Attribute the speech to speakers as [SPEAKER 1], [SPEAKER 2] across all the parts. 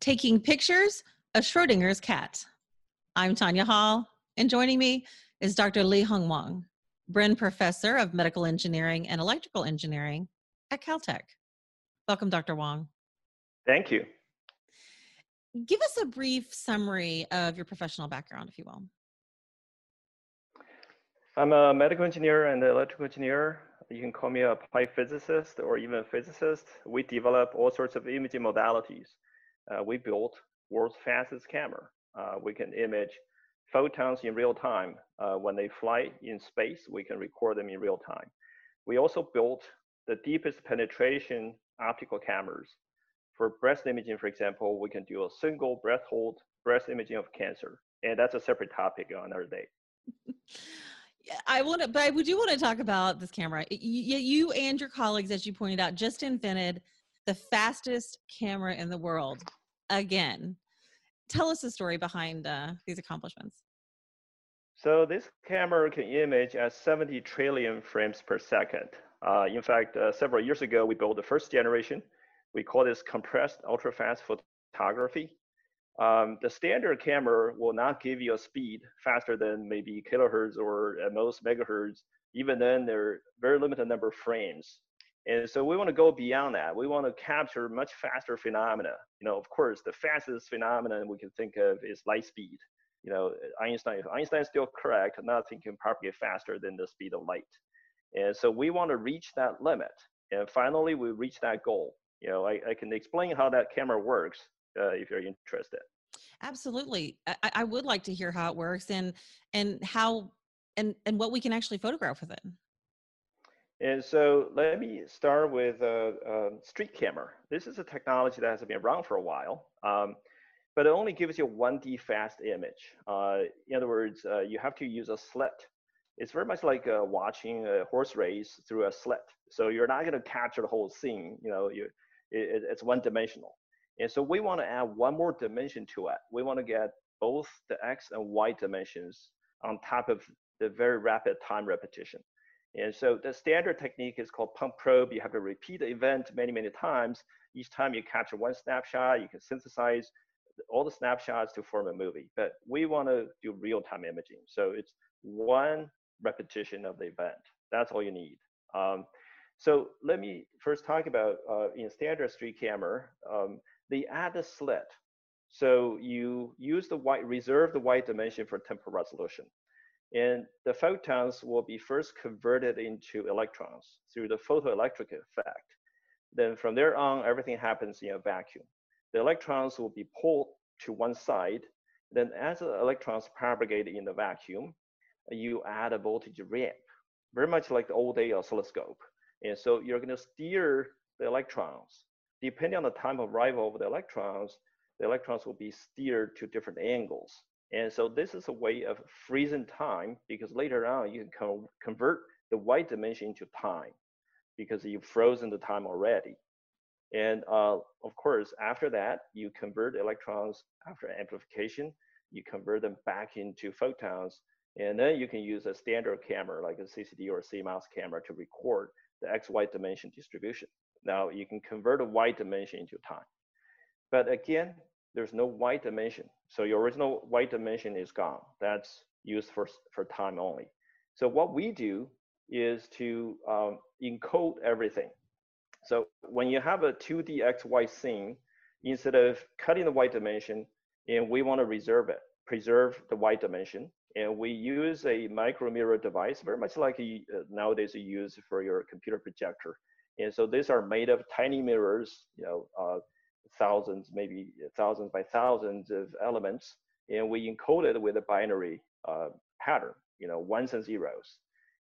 [SPEAKER 1] Taking Pictures of Schrodinger's Cat. I'm Tanya Hall, and joining me is Dr. Lihong Wang, Bren Professor of Medical Engineering and Electrical Engineering at Caltech. Welcome, Dr. Wang.
[SPEAKER 2] Thank you.
[SPEAKER 1] Give us a brief summary of your professional background, if you will.
[SPEAKER 2] I'm a medical engineer and electrical engineer. You can call me a applied physicist or even a physicist. We develop all sorts of imaging modalities. Uh, we built world's fastest camera. Uh, we can image photons in real time. Uh, when they fly in space, we can record them in real time. We also built the deepest penetration optical cameras. For breast imaging, for example, we can do a single breath hold breast imaging of cancer. And that's a separate topic on another day.
[SPEAKER 1] I want to, but I do want to talk about this camera. You, you and your colleagues, as you pointed out, just invented the fastest camera in the world again. Tell us the story behind uh, these accomplishments.
[SPEAKER 2] So this camera can image at 70 trillion frames per second. Uh, in fact, uh, several years ago, we built the first generation. We call this compressed ultra-fast photography. Um, the standard camera will not give you a speed faster than maybe kilohertz or at most megahertz. Even then, there are very limited number of frames. And so we want to go beyond that. We want to capture much faster phenomena. You know, of course, the fastest phenomenon we can think of is light speed. You know, Einstein, if Einstein is still correct, nothing can propagate faster than the speed of light. And so we want to reach that limit. And finally, we reach that goal. You know, I, I can explain how that camera works uh, if you're interested.
[SPEAKER 1] Absolutely, I, I would like to hear how it works and and how and and what we can actually photograph with it.
[SPEAKER 2] And so let me start with a, streak camera. This is a technology that has been around for a while, um, but it only gives you a 1D fast image. Uh, in other words, uh, you have to use a slit. It's very much like uh, watching a horse race through a slit. So you're not going to capture the whole scene. You know, you, it, it's one dimensional. And so we want to add one more dimension to it. We want to get both the X and Y dimensions on top of the very rapid time repetition. And so the standard technique is called pump probe. You have to repeat the event many, many times. Each time you capture one snapshot, you can synthesize all the snapshots to form a movie. But we want to do real-time imaging. So it's one repetition of the event. That's all you need. Um, so let me first talk about uh, in standard streak camera, um, they add a slit. So you use the white, reserve the Y dimension for temporal resolution. And the photons will be first converted into electrons through the photoelectric effect. Then from there on, everything happens in a vacuum. The electrons will be pulled to one side. Then as the electrons propagate in the vacuum, you add a voltage ramp, very much like the old day oscilloscope. And so you're gonna steer the electrons depending on the time of arrival of the electrons, the electrons will be steered to different angles. And so this is a way of freezing time because later on you can co convert the Y dimension into time because you've frozen the time already. And uh, of course, after that, you convert electrons after amplification, you convert them back into photons, and then you can use a standard camera like a CCD or CMOS camera to record the X-Y dimension distribution. Now you can convert a Y dimension into time. But again, there's no Y dimension. So your original Y dimension is gone. That's used for, for time only. So what we do is to um, encode everything. So when you have a 2D XY scene, instead of cutting the Y dimension, and we want to reserve it, preserve the Y dimension, and we use a micro mirror device, very much like a, uh, nowadays you use for your computer projector. And so these are made of tiny mirrors, you know, uh, thousands, maybe thousands by thousands of elements, and we encode it with a binary uh, pattern, you know, ones and zeros.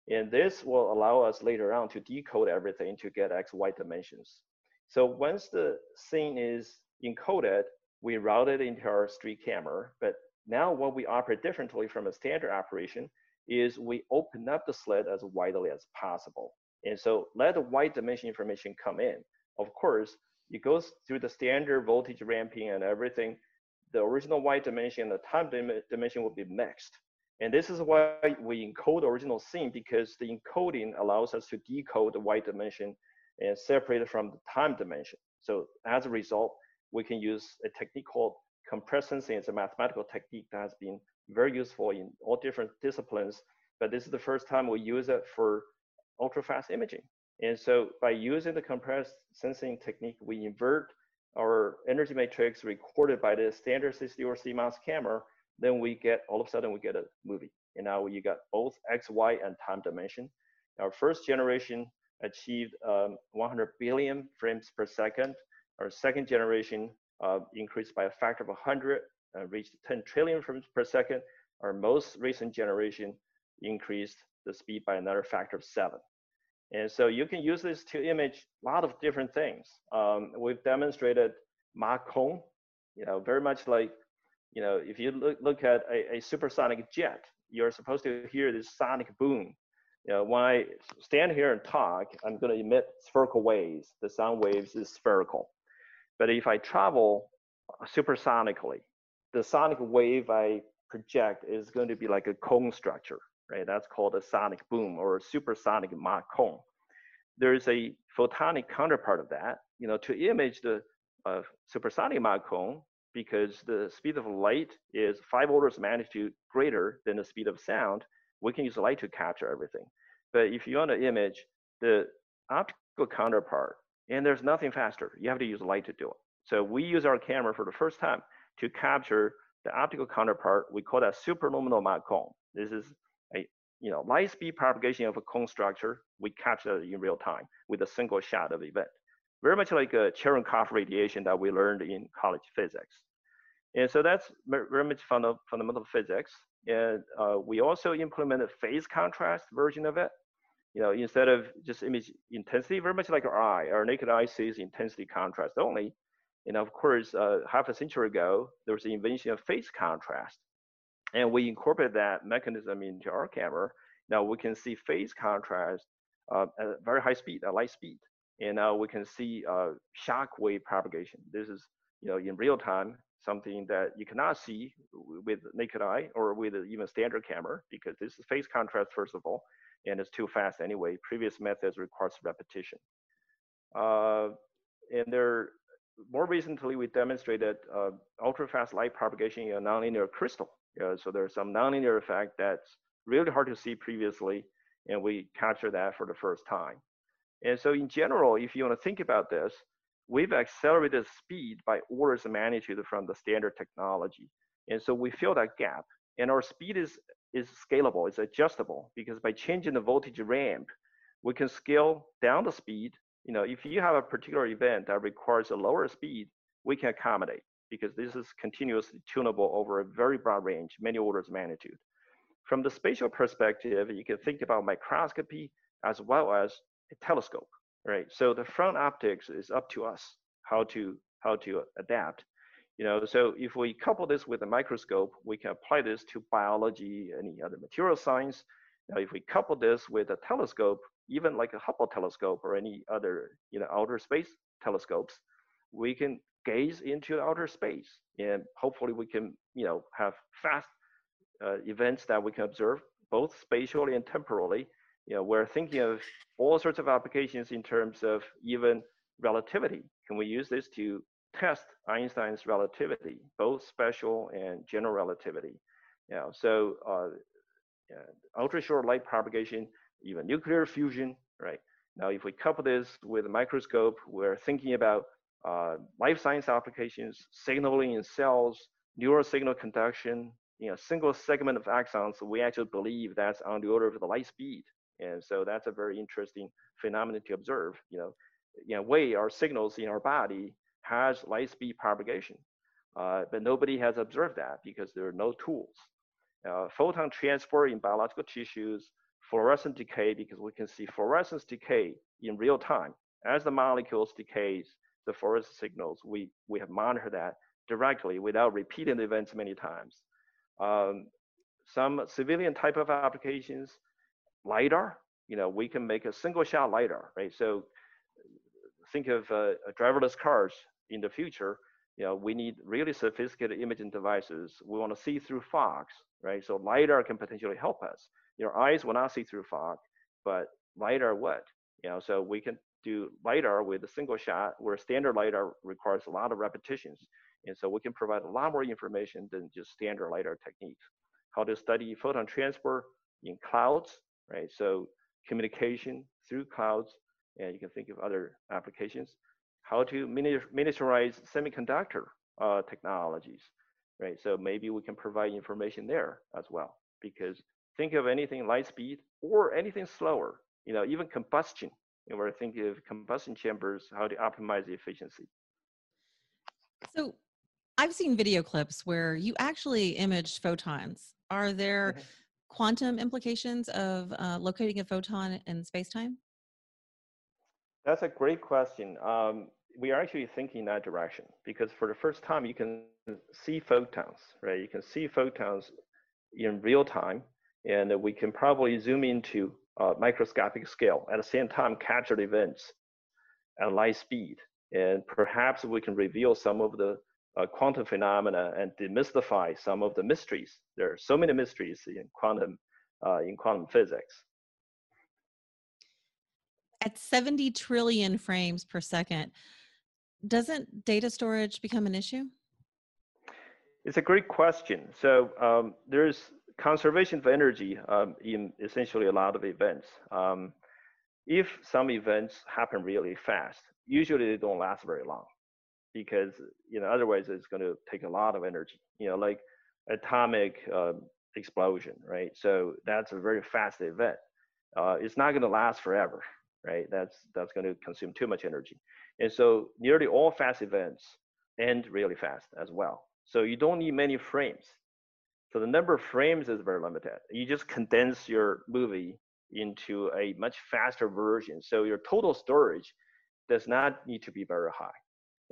[SPEAKER 2] And this will allow us later on to decode everything to get X, Y dimensions. So once the scene is encoded, we route it into our streak camera. But now what we operate differently from a standard operation is we open up the slit as widely as possible. And so let the Y dimension information come in. Of course, it goes through the standard voltage ramping and everything. The original Y dimension and the time dim dimension will be mixed. And this is why we encode the original scene because the encoding allows us to decode the Y dimension and separate it from the time dimension. So as a result, we can use a technique called compressed. It's a mathematical technique that has been very useful in all different disciplines, but this is the first time we use it for ultra-fast imaging. And so by using the compressed sensing technique, we invert our energy matrix recorded by the standard CCD or CMOS camera, then we get, all of a sudden we get a movie. And now you got both X, Y, and time dimension. Our first generation achieved um, 100 billion frames per second. Our second generation uh, increased by a factor of 100, uh, reached 10 trillion frames per second. Our most recent generation increased the speed by another factor of seven. And so you can use this to image a lot of different things. Um, we've demonstrated Mach cone, you know, very much like, you know, if you look, look at a, a supersonic jet, you're supposed to hear this sonic boom you know, when I stand here and talk, I'm going to emit spherical waves. The sound waves is spherical. But if I travel supersonically, the sonic wave I project is going to be like a cone structure, right? That's called a sonic boom or a supersonic Mach cone. There is a photonic counterpart of that, you know, to image the uh, supersonic Mach cone because the speed of light is five orders of magnitude greater than the speed of sound we can use light to capture everything. But if you want to image the optical counterpart, and there's nothing faster, you have to use light to do it. So we use our camera for the first time to capture the optical counterpart. We call that superluminal Mach cone. This is a you know light speed propagation of a cone structure. We capture in real time with a single shot of event. Very much like a Cherenkov radiation that we learned in college physics. And so that's very much fundamental physics. And uh, we also implemented phase contrast version of it. You know, instead of just image intensity, very much like our eye, our naked eye sees intensity contrast only. And of course, uh, half a century ago, there was the invention of phase contrast. And we incorporate that mechanism into our camera. Now we can see phase contrast uh, at very high speed, at light speed. And now we can see uh, shock wave propagation. This is, you know, in real time something that you cannot see with naked eye or with even standard camera because this is phase contrast first of all, and it's too fast anyway. Previous methods requires repetition. Uh, and there, more recently, we demonstrated uh, ultra-fast light propagation in a nonlinear crystal. Yeah, so there's some nonlinear effect that's really hard to see previously, and we capture that for the first time. And so in general, if you want to think about this, we've accelerated speed by orders of magnitude from the standard technology. And so we fill that gap. And our speed is, is scalable, it's adjustable because by changing the voltage ramp, we can scale down the speed. You know, if you have a particular event that requires a lower speed, we can accommodate because this is continuously tunable over a very broad range, many orders of magnitude. From the spatial perspective, you can think about microscopy as well as a telescope right? So the front optics is up to us how to how to adapt. You know, so if we couple this with a microscope, we can apply this to biology, any other material science. Now, if we couple this with a telescope, even like a Hubble telescope or any other, you know, outer space telescopes, we can gaze into outer space and hopefully we can, you know, have fast uh, events that we can observe both spatially and temporally you know, we're thinking of all sorts of applications in terms of even relativity. Can we use this to test Einstein's relativity, both special and general relativity? You know, so uh, yeah, ultra short light propagation, even nuclear fusion, right? Now, if we couple this with a microscope, we're thinking about uh, life science applications, signaling in cells, neural signal conduction, you know, single segment of axons, we actually believe that's on the order of the light speed. And so that's a very interesting phenomenon to observe. You know, you know, way our signals in our body has light speed propagation, uh, but nobody has observed that because there are no tools. Uh, photon transport in biological tissues, fluorescent decay because we can see fluorescence decay in real time. As the molecules decays, the forest signals, we, we have monitored that directly without repeating the events many times. Um, some civilian type of applications, LiDAR, you know, we can make a single shot LiDAR, right? So think of uh, driverless cars in the future, you know, we need really sophisticated imaging devices. We want to see through fog, right? So LiDAR can potentially help us. Your eyes will not see through fog, but LiDAR would, you know, so we can do LiDAR with a single shot, where standard LiDAR requires a lot of repetitions. And so we can provide a lot more information than just standard LiDAR techniques. How to study photon transfer in clouds, right? So communication through clouds, and you can think of other applications. How to miniaturize semiconductor uh, technologies, right? So maybe we can provide information there as well. Because think of anything light speed or anything slower, you know, even combustion. And we're thinking of combustion chambers, how to optimize the efficiency.
[SPEAKER 1] So I've seen video clips where you actually imaged photons. Are there mm-hmm. quantum implications of uh, locating a photon in space-time?
[SPEAKER 2] That's a great question. Um, we are actually thinking that direction because for the first time you can see photons, right? You can see photons in real time, and we can probably zoom into uh, microscopic scale at the same time capture events at light speed, and perhaps we can reveal some of the uh, quantum phenomena and demystify some of the mysteries. There are so many mysteries in quantum uh, in quantum physics.
[SPEAKER 1] At 70 trillion frames per second, doesn't data storage become an issue?
[SPEAKER 2] It's a great question. So um, there's conservation of energy um, in essentially a lot of events. Um, if some events happen really fast, usually they don't last very long because you know otherwise it's going to take a lot of energy. You know, like atomic uh, explosion, right? So that's a very fast event. Uh, it's not going to last forever, right? That's that's going to consume too much energy. And so nearly all fast events end really fast as well. So you don't need many frames. So the number of frames is very limited. You just condense your movie into a much faster version. So your total storage does not need to be very high.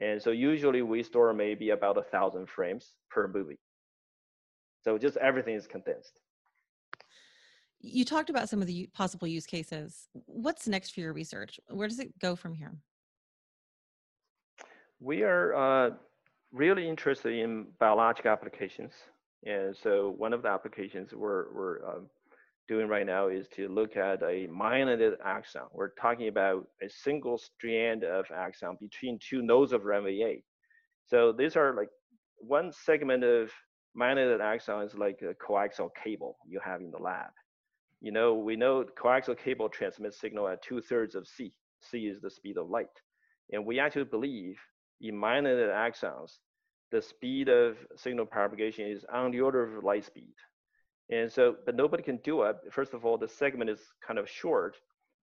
[SPEAKER 2] And so usually we store maybe about a thousand frames per movie. So just everything is condensed.
[SPEAKER 1] You talked about some of the possible use cases. What's next for your research? Where does it go from here?
[SPEAKER 2] We are uh, really interested in biological applications. And so one of the applications we're, we're um, doing right now is to look at a myelinated axon. We're talking about a single strand of axon between two nodes of Ranvier. So these are like one segment of myelinated axon is like a coaxial cable you have in the lab. You know, we know coaxial cable transmits signal at two thirds of C. C is the speed of light. And we actually believe in myelinated axons, the speed of signal propagation is on the order of light speed. And so, but nobody can do it. First of all, the segment is kind of short.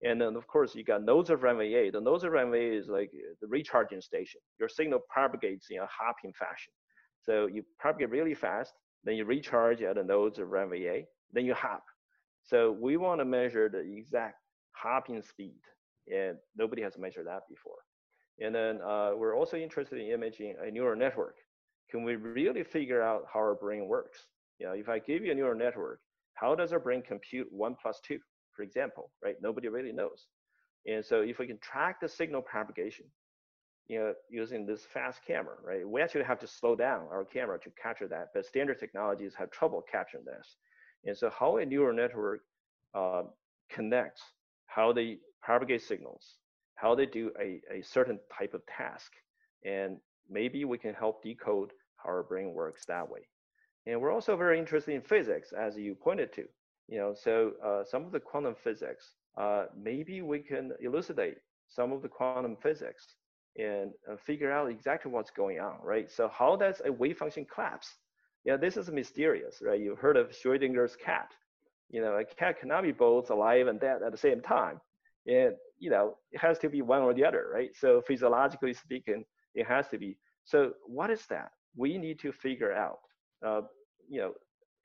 [SPEAKER 2] And then of course you got nodes of Ranvier. The nodes of Ranvier is like the recharging station. Your signal propagates in a hopping fashion. So you propagate really fast, then you recharge at the nodes of Ranvier, then you hop. So we want to measure the exact hopping speed, and nobody has measured that before. And then uh, we're also interested in imaging a neural network. Can we really figure out how our brain works? You know, if I give you a neural network, how does our brain compute one plus two, for example, right? Nobody really knows. And so if we can track the signal propagation, you know, using this fast camera, right? We actually have to slow down our camera to capture that, but standard technologies have trouble capturing this. And so how a neural network uh, connects, how they propagate signals, how they do a, a certain type of task. And maybe we can help decode how our brain works that way. And we're also very interested in physics, as you pointed to. You know, so uh, some of the quantum physics, uh, maybe we can elucidate some of the quantum physics and uh, figure out exactly what's going on, right? So how does a wave function collapse? Yeah, this is mysterious, right? You've heard of Schrodinger's cat. You know, a cat cannot be both alive and dead at the same time. And you know, it has to be one or the other, right? So physiologically speaking, it has to be. So what is that? We need to figure out. Uh, you know,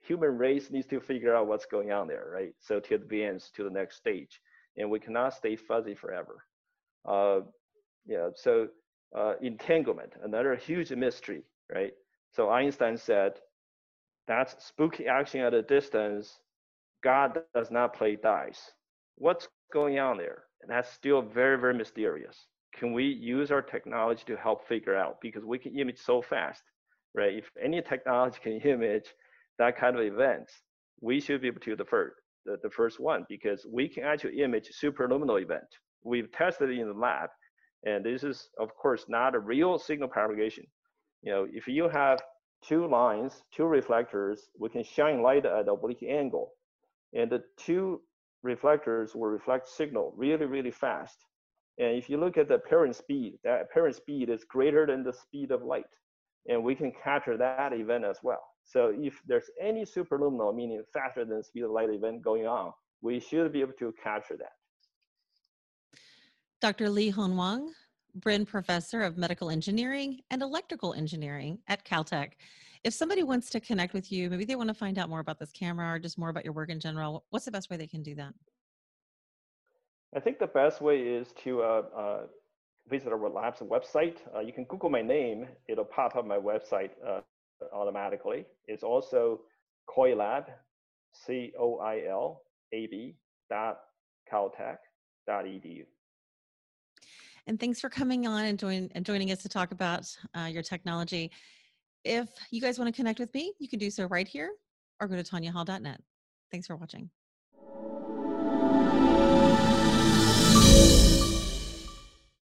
[SPEAKER 2] human race needs to figure out what's going on there, right? So to advance to the next stage, and we cannot stay fuzzy forever. Uh, yeah. So uh, entanglement, another huge mystery, right? So Einstein said, "That's spooky action at a distance. God does not play dice." What's going on there? And that's still very, very mysterious. Can we use our technology to help figure out? Because we can image so fast, right? If any technology can image that kind of events, we should be able to the first, the, the first one because we can actually image superluminal event. we've tested it in the lab, and this is of course not a real signal propagation. You know, if you have two lines, two reflectors, we can shine light at oblique angle, and the two reflectors will reflect signal really, really fast. And if you look at the apparent speed, that apparent speed is greater than the speed of light. And we can capture that event as well. So if there's any superluminal, meaning faster than speed of light event going on, we should be able to capture that.
[SPEAKER 1] Dr. Lihong Wang, Bren Professor of Medical Engineering and Electrical Engineering at Caltech. If somebody wants to connect with you, maybe they want to find out more about this camera or just more about your work in general, what's the best way they can do that?
[SPEAKER 2] I think the best way is to uh, uh, visit our lab's website. Uh, you can Google my name, it'll pop up my website uh, automatically. It's also Coilab, C O I L A B dot caltech dot edu.
[SPEAKER 1] And thanks for coming on and, join, and joining us to talk about uh, your technology. If you guys want to connect with me, you can do so right here or go to tanyahall.net. Thanks for watching.